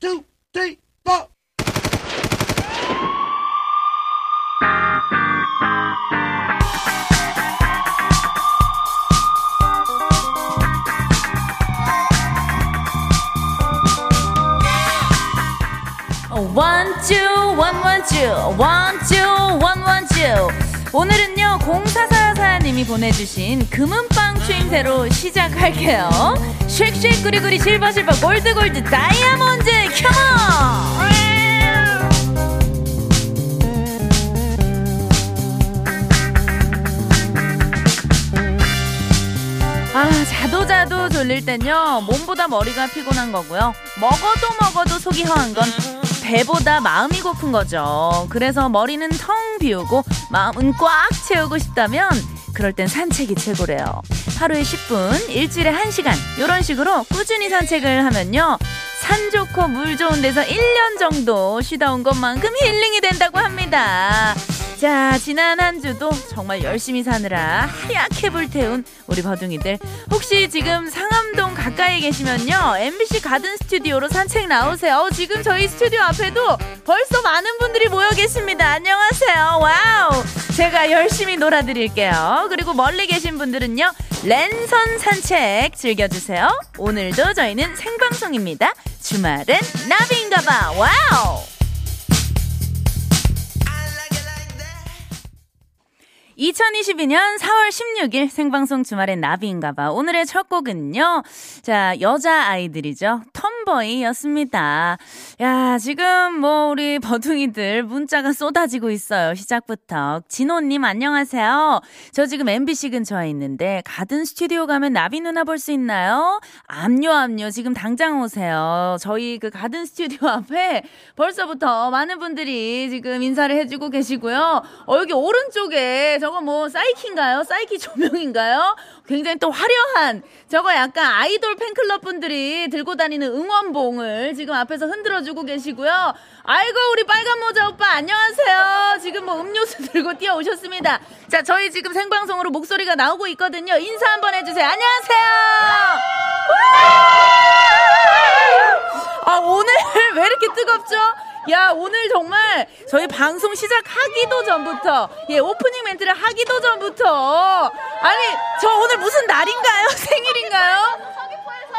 two, three, four. 원쭈 원원쭈 원쭈 원원쭈 오늘은요 0444님이 보내주신 금은빵 추임새로 시작할게요 쉑쉑 구리구리 실버실버 골드골드 다이아몬드 컴온 아, 자도자도 졸릴 땐요, 몸보다 머리가 피곤한 거고요. 먹어도 먹어도 속이 허한 건 배보다 마음이 고픈 거죠. 그래서 머리는 텅 비우고 마음은 꽉 채우고 싶다면 그럴 땐 산책이 최고래요. 하루에 10분, 일주일에 1시간, 이런 식으로 꾸준히 산책을 하면요. 산 좋고 물 좋은 데서 1년 정도 쉬다 온 것만큼 힐링이 된다고 합니다. 자, 지난 한 주도 정말 열심히 사느라 하얗게 불태운 우리 버둥이들. 혹시 지금 상암동 가까이 계시면요. MBC 가든 스튜디오로 산책 나오세요. 어, 지금 저희 스튜디오 앞에도 벌써 많은 분들이 모여 계십니다. 안녕하세요. Wow. 제가 열심히 놀아드릴게요. 그리고 멀리 계신 분들은요. 랜선 산책 즐겨주세요. 오늘도 저희는 생방송입니다. 주말은 나비인가봐. Wow. 2022년 4월 16일 생방송 주말엔 나비인가봐. 오늘의 첫 곡은요. 자, 여자 아이들이죠. 톰보이였습니다. 야, 지금 뭐 우리 버둥이들 문자가 쏟아지고 있어요. 시작부터. 진호님 안녕하세요. 저 지금 MBC 근처에 있는데 가든 스튜디오 가면 나비 누나 볼 수 있나요? 압류 압류 지금 당장 오세요. 저희 그 가든 스튜디오 앞에 벌써부터 많은 분들이 지금 인사를 해주고 계시고요. 어, 여기 오른쪽에 저거 뭐 사이키인가요? 사이키 조명인가요? 굉장히 또 화려한 저거 약간 아이돌 팬클럽 분들이 들고 다니는 응원봉을 지금 앞에서 흔들어 주고 계시고요. 아이고 우리 빨간 모자 오빠 안녕하세요. 지금 뭐 음료수 들고 뛰어 오셨습니다. 자 저희 지금 생방송으로 목소리가 나오고 있거든요. 인사 한번 해주세요. 안녕하세요. 아 오늘 왜 이렇게 뜨겁죠? 야 오늘 정말 저희 방송 시작하기도 전부터 예 오프닝 멘트를 하기도 전부터 아니 저 오늘 무슨 날인가요? 생일인가요?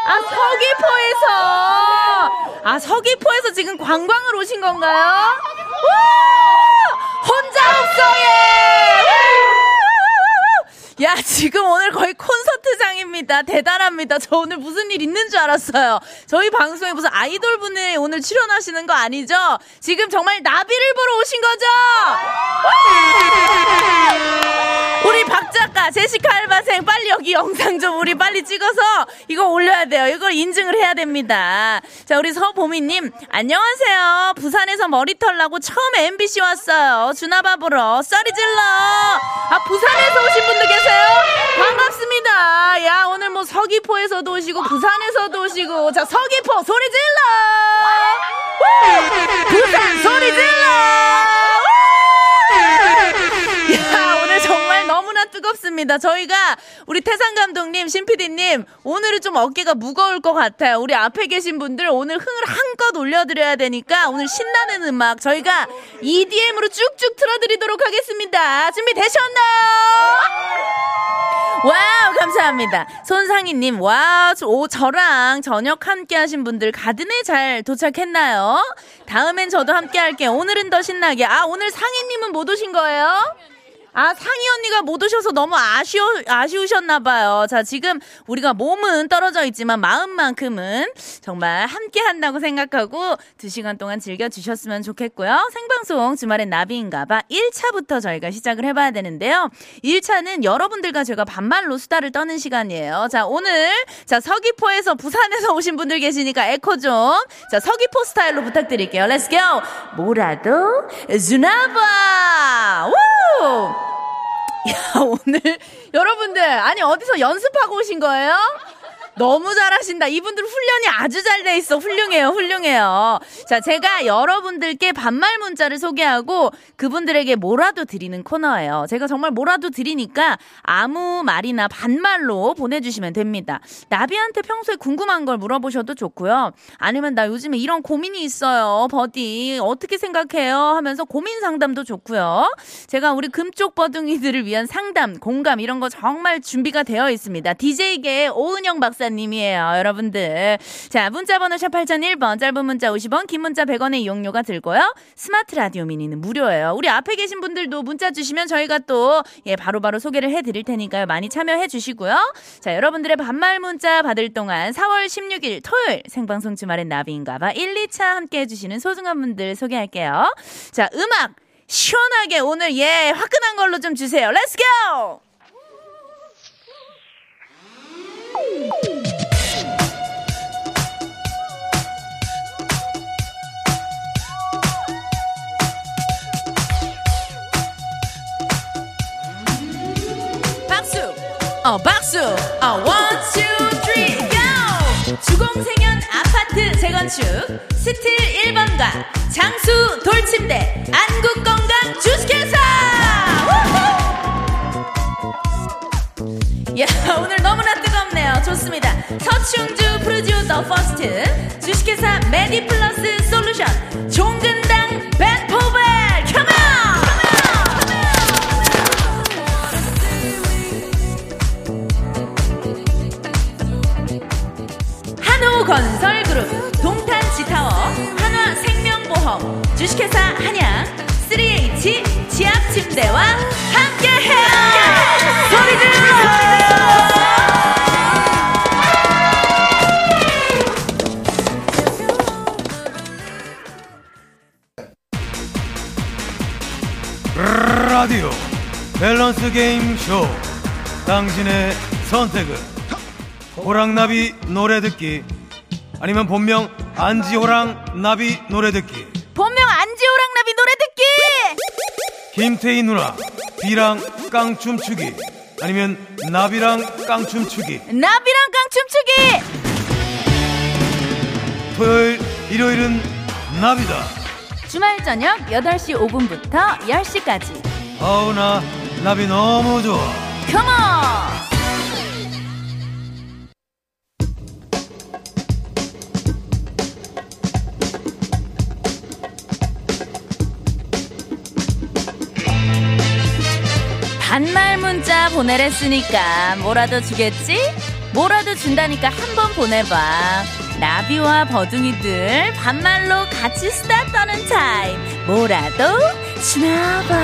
아 서귀포에서 아 서귀포에서 지금 관광을 오신 건가요? 와! 혼자 없어예! 야, 지금 오늘 거의 콘서트 장입니다. 대단합니다. 저 오늘 무슨 일 있는 줄 알았어요. 저희 방송에 무슨 아이돌 분이 오늘 출연하시는 거 아니죠? 지금 정말 나비를 보러 오신 거죠? 우리 박 작가, 제시카 알바생, 빨리 여기 영상 좀 우리 빨리 찍어서 이거 올려야 돼요. 이걸 인증을 해야 됩니다. 자, 우리 서보미님, 안녕하세요. 부산에서 머리털 나고 처음 MBC 왔어요. 주나바 보러, 썰이 질러. 아, 부산에서 오신 분들 계세요? 반갑습니다. 야, 오늘 뭐 서귀포에서도 오시고, 부산에서도 오시고, 자, 서귀포 소리 질러! 우! 부산 소리 질러! 뜨겁습니다. 저희가 우리 태상 감독님, 신피디님, 오늘은 좀 어깨가 무거울 것 같아요. 우리 앞에 계신 분들 오늘 흥을 한껏 올려드려야 되니까 오늘 신나는 음악 저희가 EDM으로 쭉쭉 틀어드리도록 하겠습니다. 준비되셨나요? Wow, 감사합니다. 손상희님, 저, 오, 저랑 저녁 함께 하신 분들 가든에 잘 도착했나요? 다음엔 저도 함께 할게요. 오늘은 더 신나게. 아, 오늘 상희님은 못 오신 거예요? 아, 상희 언니가 못 오셔서 너무 아쉬워, 아쉬우셨나봐요. 자, 지금 우리가 몸은 떨어져 있지만 마음만큼은 정말 함께 한다고 생각하고 두 시간 동안 즐겨주셨으면 좋겠고요. 생방송 주말엔 나비인가봐 1차부터 저희가 시작을 해봐야 되는데요. 1차는 여러분들과 제가 반말로 수다를 떠는 시간이에요. 자, 오늘, 자, 서귀포에서 부산에서 오신 분들 계시니까 에코 좀. 자, 서귀포 스타일로 부탁드릴게요. Let's go! 뭐라도 주나봐! 우! 야, 오늘 여러분들 아니 어디서 연습하고 오신 거예요? 너무 잘하신다. 이분들 훈련이 아주 잘 돼 있어. 훌륭해요. 훌륭해요. 자, 제가 여러분들께 반말 문자를 소개하고 그분들에게 뭐라도 드리는 코너예요. 제가 정말 뭐라도 드리니까 아무 말이나 반말로 보내주시면 됩니다. 나비한테 평소에 궁금한 걸 물어보셔도 좋고요. 아니면 나 요즘에 이런 고민이 있어요. 버디 어떻게 생각해요? 하면서 고민 상담도 좋고요. 제가 우리 금쪽 버둥이들을 위한 상담, 공감 이런 거 정말 준비가 되어 있습니다. DJ계 오은영 박사 님이에요. 여러분들. 자, 문자번호 샵 8001번, 짧은 문자 50원, 긴 문자 100원의 이용료가 들고요. 스마트 라디오 미니는 무료예요. 우리 앞에 계신 분들도 문자 주시면 저희가 또, 예, 바로바로 바로 소개를 해드릴 테니까요. 많이 참여해 주시고요. 자, 여러분들의 반말 문자 받을 동안 4월 16일 토요일 생방송 주말엔 나비인가봐 1, 2차 함께 해주시는 소중한 분들 소개할게요. 자, 음악! 시원하게 오늘 예 화끈한 걸로 좀 주세요. 렛츠 고! 재건축 스틸 1번가 장수 돌침대 안국건강 주식회사! 야 오늘 너무나 뜨겁네요. 좋습니다. 서충주 프로듀 더 퍼스트 주식회사 메디플러스 솔루션 종근당 벤포벨 컴온! 동탄지타워 주식회사 한양 3H 지압침대와 함께해요. 소리 질러. 라디오 밸런스 게임 쇼. 당신의 선택은? 호랑나비 노래 듣기. 아니면 본명 안지호랑 나비 노래 듣기 김태희 누나 비랑 깡춤 추기 아니면 나비랑 깡춤 추기. 나비랑 깡춤 추기! 토요일 일요일은 나비다. 주말 저녁 8시 5분부터 10시까지. 아우 나 나비 너무 좋아. 컴온 보내랬으니까 뭐라도 주겠지? 뭐라도 준다니까 한 번 보내봐. 나비와 버둥이들 반말로 같이 수다 떠는 타임. 뭐라도 주나봐.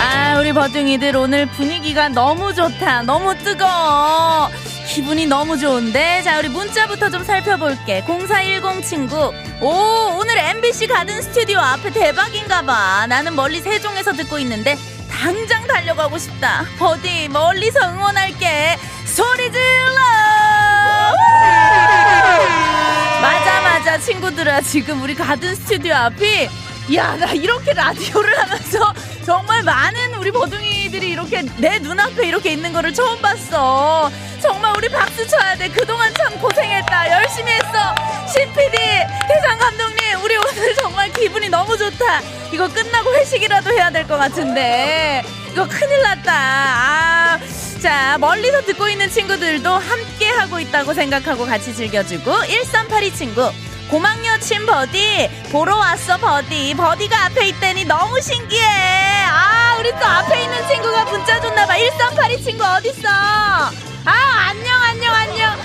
아, 우리 버둥이들 오늘 분위기가 너무 좋다. 너무 뜨거워. 기분이 너무 좋은데. 자, 우리 문자부터 좀 살펴볼게. 0410 친구. 오, 오늘 MBC 가든 스튜디오 앞에 대박인가봐. 나는 멀리 세종에서 듣고 있는데 당장 달려가고 싶다. 버디, 멀리서 응원할게. 소리 질러! 맞아, 맞아. 친구들아, 지금 우리 가든 스튜디오 앞이 야, 나 이렇게 라디오를 하면서 정말 많은 우리 버둥이 들이 이렇게 내 눈앞에 이렇게 있는 거를 처음 봤어. 정말 우리 박수 쳐야 돼. 그동안 참 고생했다. 열심히 했어. 신PD, 대상 감독님, 우리 오늘 정말 기분이 너무 좋다. 이거 끝나고 회식이라도 해야 될 것 같은데. 이거 큰일 났다. 아. 자, 멀리서 듣고 있는 친구들도 함께 하고 있다고 생각하고 같이 즐겨주고, 1382 친구. 고막여친 버디 보러 왔어 버디 버디가 앞에 있다니 너무 신기해 아 우리 또 앞에 있는 친구가 문자 줬나봐. 1382 친구 어딨어? 아 안녕 안녕 안녕.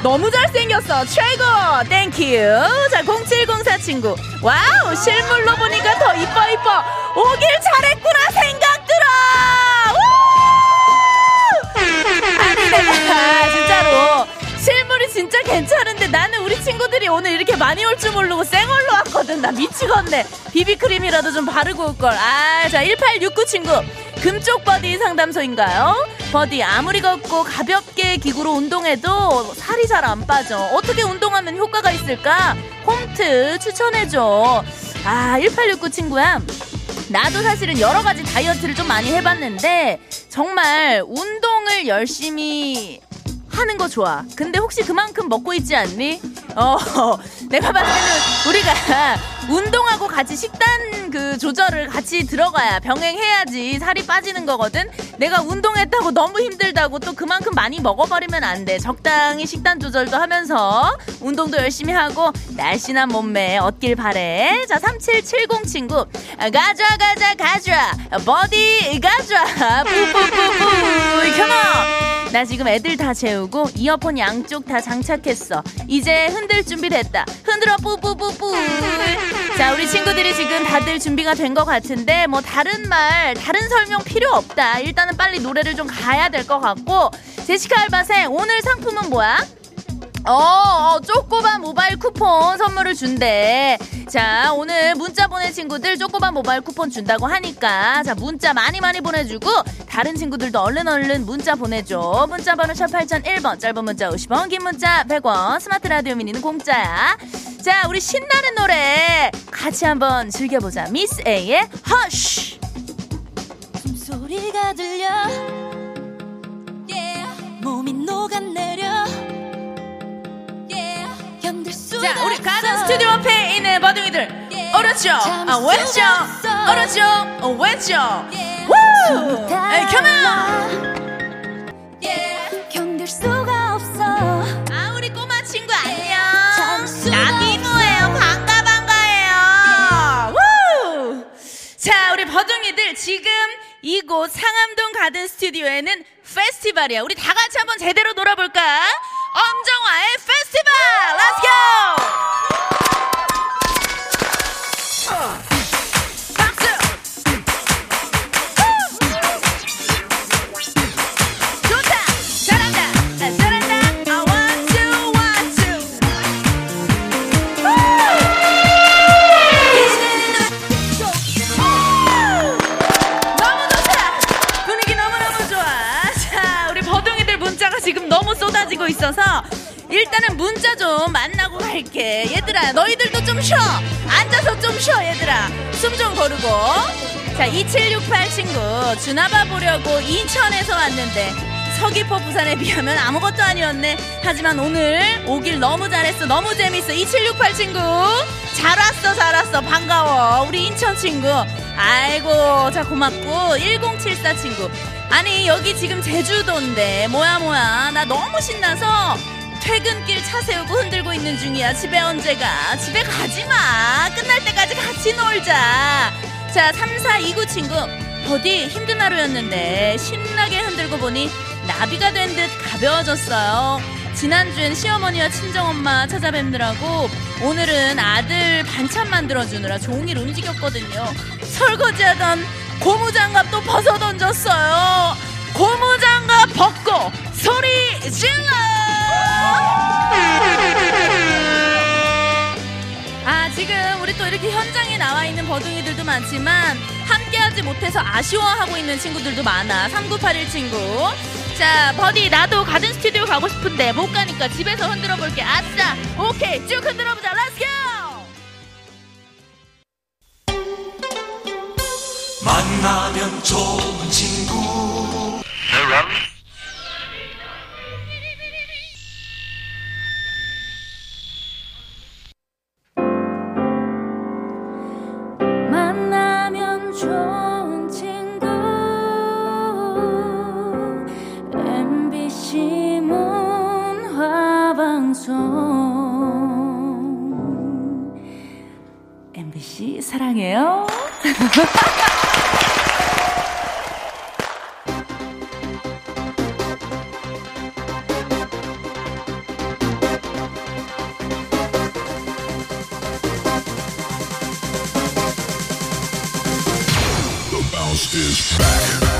너무 잘생겼어. 최고. Thank you 자 0704 친구. Wow 실물로 보니까 더 이뻐 이뻐. 오길 잘했구나 진짜 괜찮은데 나는 우리 친구들이 오늘 이렇게 많이 올 줄 모르고 생얼로 왔거든. 나 미치겠네. 비비크림이라도 좀 바르고 올 걸. 아, 자, 1869 친구. 금쪽 버디 상담소인가요? 버디 아무리 걷고 가볍게 기구로 운동해도 살이 잘 안 빠져. 어떻게 운동하면 효과가 있을까? 홈트 추천해줘. 아, 1869 친구야. 나도 사실은 여러 가지 다이어트를 좀 많이 해봤는데 정말 운동을 열심히 하는 거 좋아. 근데 혹시 그만큼 먹고 있지 않니? 어, 내가 봤을 때는 우리가 운동하고 같이 식단 그 조절을 같이 들어가야 병행해야지 살이 빠지는 거거든. 내가 운동했다고 너무 힘들다고 또 그만큼 많이 먹어버리면 안 돼. 적당히 식단 조절도 하면서 운동도 열심히 하고 날씬한 몸매 얻길 바래. 자, 3770 친구. 가자, 가자, 가자. 버디 가자. 뿌뿌뿌뿌. 컴온. 나 지금 애들 다 재우고 이어폰 양쪽 다 장착했어. 이제 흔들 준비 됐다. 흔들어 뿌뿌뿌뿌. 자, 우리 친구들이 지금 다들 준비가 된 것 같은데 뭐 다른 말, 다른 설명 필요 없다. 일단은 빨리 노래를 좀 가야 될 것 같고 제시카 알바생 오늘 상품은 뭐야? 어, 어, 쪼꼬바 모바일 쿠폰 선물을 준대. 자, 오늘 문자 보낸 친구들 쪼꼬바 모바일 쿠폰 준다고 하니까, 자, 문자 많이 많이 보내주고, 다른 친구들도 얼른 얼른 문자 보내줘. 문자 번호 샵 8001번, 짧은 문자 50원, 긴 문자 100원, 스마트 라디오 미니는 공짜야. 자, 우리 신나는 노래 같이 한번 즐겨보자. 미스 A의 Hush! 소리가 들려 yeah. 몸이 녹아내려 yeah. 자, 우리 가든 없어. 스튜디오 앞에 있는 버둥이들. 어렵죠? 아, 왼쪽! 어, 왼쪽! 우! 에이, 컴온! 버둥이들 지금 이곳 상암동 가든 스튜디오에는 페스티벌이야. 우리 다 같이 한번 제대로 놀아볼까? 엄정화의 페스티벌! 렛츠 쏟아지고 있어서 일단은 문자 좀 만나고 갈게. 얘들아, 너희들도 좀 쉬어. 앉아서 좀 쉬어, 얘들아. 숨 좀 고르고. 자, 2768 친구. 주나봐 보려고 인천에서 왔는데 서귀포 부산에 비하면 아무것도 아니었네. 하지만 오늘 오길 너무 잘했어. 너무 재밌어. 2768 친구. 잘 왔어, 잘 왔어. 반가워. 우리 인천 친구. 아이고, 자, 고맙고. 1074 친구. 아니, 여기 지금 제주도인데. 뭐야, 뭐야. 나 너무 신나서 퇴근길 차 세우고 흔들고 있는 중이야. 집에 언제 가? 집에 가지 마. 끝날 때까지 같이 놀자. 자, 3429 친구. 버디 힘든 하루였는데 신나게 흔들고 보니 나비가 된 듯 가벼워졌어요. 지난주엔 시어머니와 친정엄마 찾아뵙느라고 오늘은 아들 반찬 만들어주느라 종일 움직였거든요. 설거지하던 고무장갑도 벗어 던졌어요. 고무장갑 벗고 소리 질러! 아, 지금 우리 또 이렇게 현장에 나와 있는 버둥이들도 많지만 함께하지 못해서 아쉬워하고 있는 친구들도 많아. 3981 친구. 자, 버디 나도 가든 스튜디오 가고 싶은데 못 가니까 집에서 흔들어 볼게. 아싸. 오케이. 쭉 흔들어 보자. Let's go! 만나면 좋은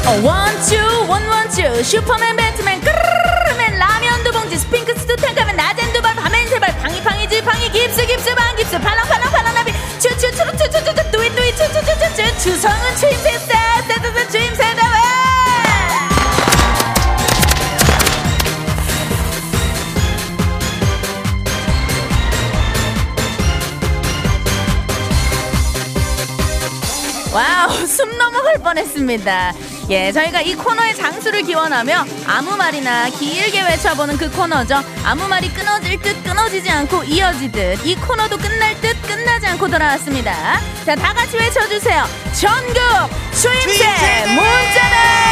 어, 원투 원원투. 슈퍼맨 배트맨 크르르맨 라면 두 봉지 스핑크스 두 탱크면 낮엔 두 발 밤엔 세발 팡이팡이 지팡이 깁스 깁스 반깁스 팔랑 팔랑 팔랑 나비 추추추 추 추 추 추 뚜이 뚜이 추 추 추 추 추 추성은 추임새 세세세 추임새 대회 숨 넘어갈 뻔했습니다. 예, 저희가 이 코너의 장수를 기원하며 아무 말이나 길게 외쳐보는 그 코너죠. 아무 말이 끊어질 듯 끊어지지 않고 이어지듯 이 코너도 끝날 듯 끝나지 않고 돌아왔습니다. 자, 다 같이 외쳐주세요. 전국 추임새 문자대!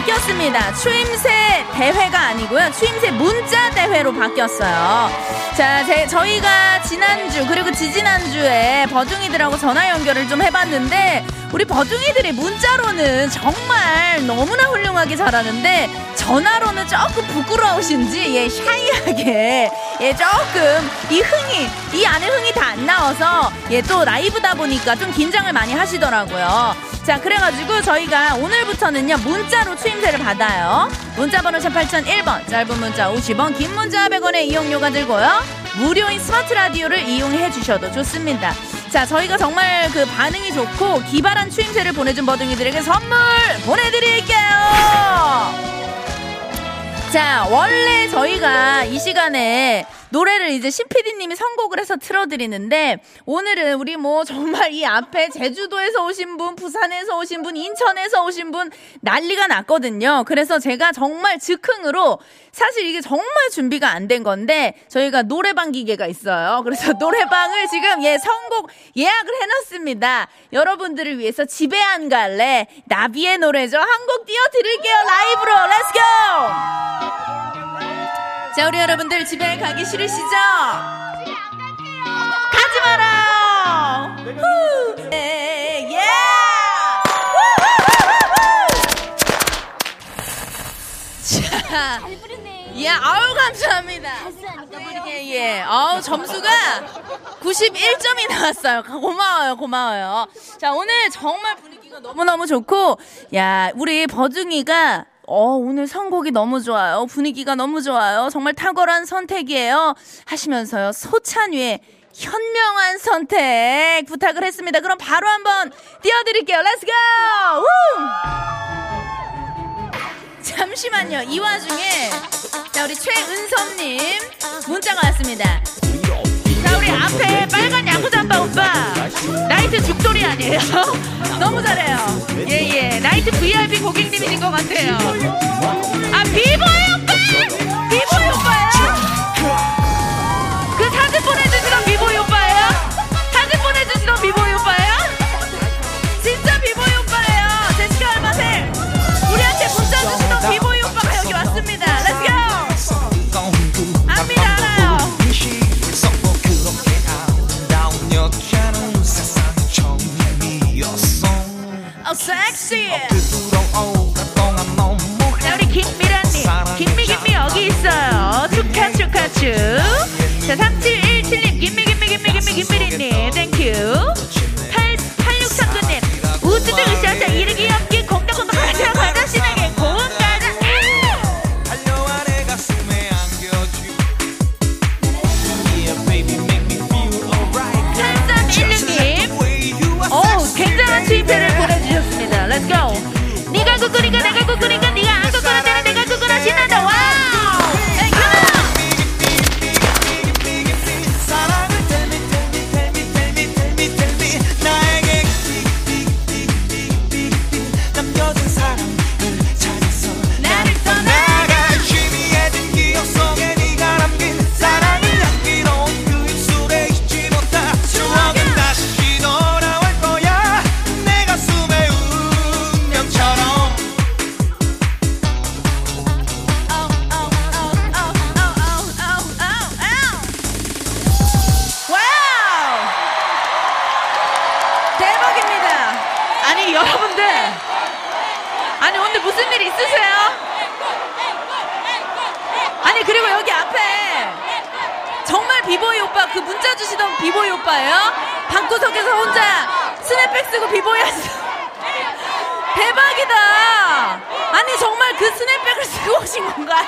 바뀌었습니다. 추임새 대회가 아니고요. 추임새 문자 대회로 바뀌었어요. 자, 제, 저희가 지난주, 그리고 지지난주에 버둥이들하고 전화 연결을 좀 해봤는데, 우리 버둥이들이 문자로는 정말 너무나 훌륭하게 잘하는데, 전화로는 조금 부끄러우신지, 예, 샤이하게, 예, 조금, 이 흥이, 이 안에 흥이 다 안 나와서, 예, 또 라이브다 보니까 좀 긴장을 많이 하시더라고요. 자, 그래가지고 저희가 오늘부터는요, 문자로 추임새를 받아요. 문자번호 샵 8001번, 짧은 문자 50원, 긴 문자 100원의 이용료가 들고요. 무료인 스마트 라디오를 이용해 주셔도 좋습니다. 자, 저희가 정말 그 반응이 좋고 기발한 추임새를 보내준 버둥이들에게 선물 보내드릴게요! 자, 원래 저희가 이 시간에 노래를 이제 신PD님이 선곡을 해서 틀어드리는데, 오늘은 우리 뭐 정말 이 앞에 제주도에서 오신 분, 부산에서 오신 분, 인천에서 오신 분 난리가 났거든요. 그래서 제가 정말 즉흥으로 사실 이게 정말 준비가 안 된 건데, 저희가 노래방 기계가 있어요. 그래서 노래방을 지금 예, 선곡 예약을 해놨습니다. 여러분들을 위해서 집에 안 갈래? 나비의 노래죠. 한 곡 띄워드릴게요. 라이브로. Let's go! 자, 우리 여러분들 집에 가기 싫으시죠? 가지 마라! 후! 예! 예! 자, 예, 아우, 감사합니다. 예, 예. 아우, 점수가 91점이 나왔어요. 고마워요, 고마워요. 자, 오늘 정말 분위기가 너무너무 좋고, 야, 우리 버중이가 어, 오늘 선곡이 너무 좋아요. 분위기가 너무 좋아요. 정말 탁월한 선택이에요. 하시면서요. 소찬휘의 현명한 선택 부탁을 했습니다. 그럼 바로 한번 띄워드릴게요. Let's go! 잠시만요. 이 와중에 자 우리 최은섭님 문자가 왔습니다. 자 우리 앞에 빨간 야구잠바 오빠 나이트 죽돌이 아니에요? 너무 잘해요. 예예 나이트 VIP 고객님이신 것 같아요. 아 비보이 오빠 비보이 오빠예요? 김미 비보이 오빠예요? 방구석에서 혼자 스냅백 쓰고 비보이 하시던. 대박이다! 아니, 정말 그 스냅백을 쓰고 오신 건가요?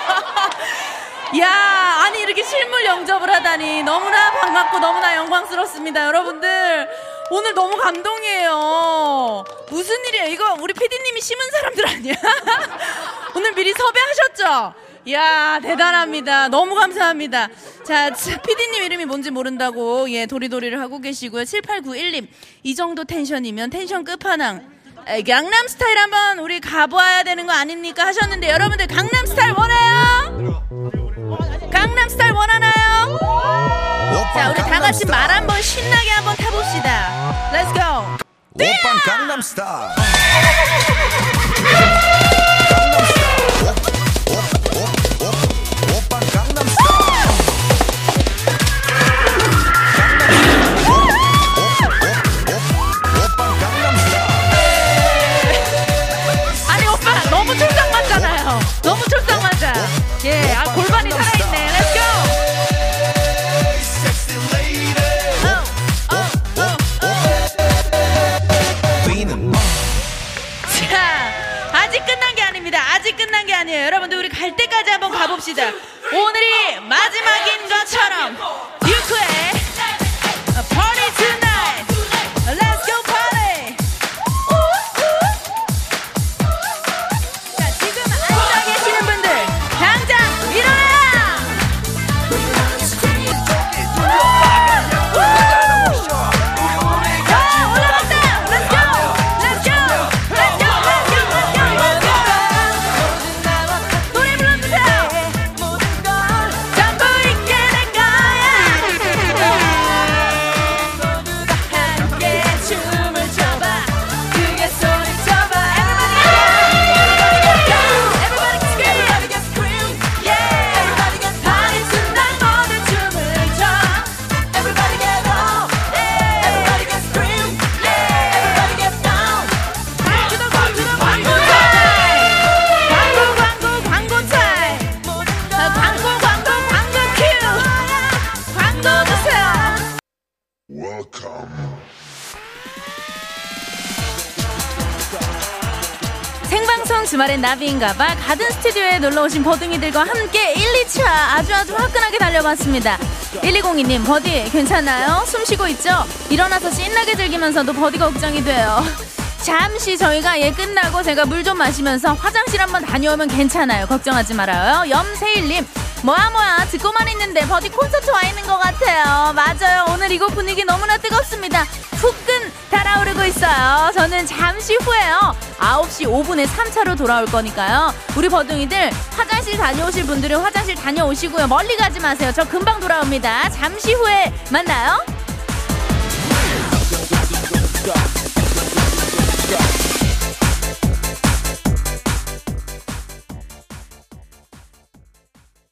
야, 아니 이렇게 실물 영접을 하다니 너무나 반갑고 너무나 영광스럽습니다, 여러분들. 오늘 너무 감동이에요. 무슨 일이에요? 이거 우리 PD님이 심은 사람들 아니야? 오늘 미리 섭외하셨죠? 야 대단합니다. 너무 감사합니다. 자, 피디님 이름이 뭔지 모른다고 예 도리도리를 하고 계시고요. 7891님 이 정도 텐션이면 텐션 끝판왕. 에, 강남 스타일 한번 우리 가봐야 되는 거 아닙니까 하셨는데 여러분들 강남 스타일 원해요? 강남 스타일 원하나요? 자, 우리 다 같이 말 한번 신나게 한번 타봅시다. Let's go. 오빤 강남 스타일 아니에요. 여러분들 우리 갈 때까지 한번 가봅시다. 오늘이 마지막인 것처럼 나비인가봐. 가든 스튜디오에 놀러오신 버둥이들과 함께 1, 2차 아주 아주 화끈하게 달려봤습니다. 1202님 버디 괜찮나요? 숨 쉬고 있죠? 일어나서 신나게 즐기면서도 버디 걱정이 돼요. 잠시 저희가 예 끝나고 제가 물 좀 마시면서 화장실 한번 다녀오면 괜찮아요. 걱정하지 말아요. 염세일님 뭐야 뭐야. 듣고만 있는데 버디 콘서트 와 있는 것 같아요. 맞아요. 오늘 이곳 분위기 너무나 뜨겁습니다. 후끈 달아오르고 있어요. 저는 잠시 후에요. 9시 5분에 3차로 돌아올 거니까요. 우리 버둥이들 화장실 다녀오실 분들은 화장실 다녀오시고요. 멀리 가지 마세요. 저 금방 돌아옵니다. 잠시 후에 만나요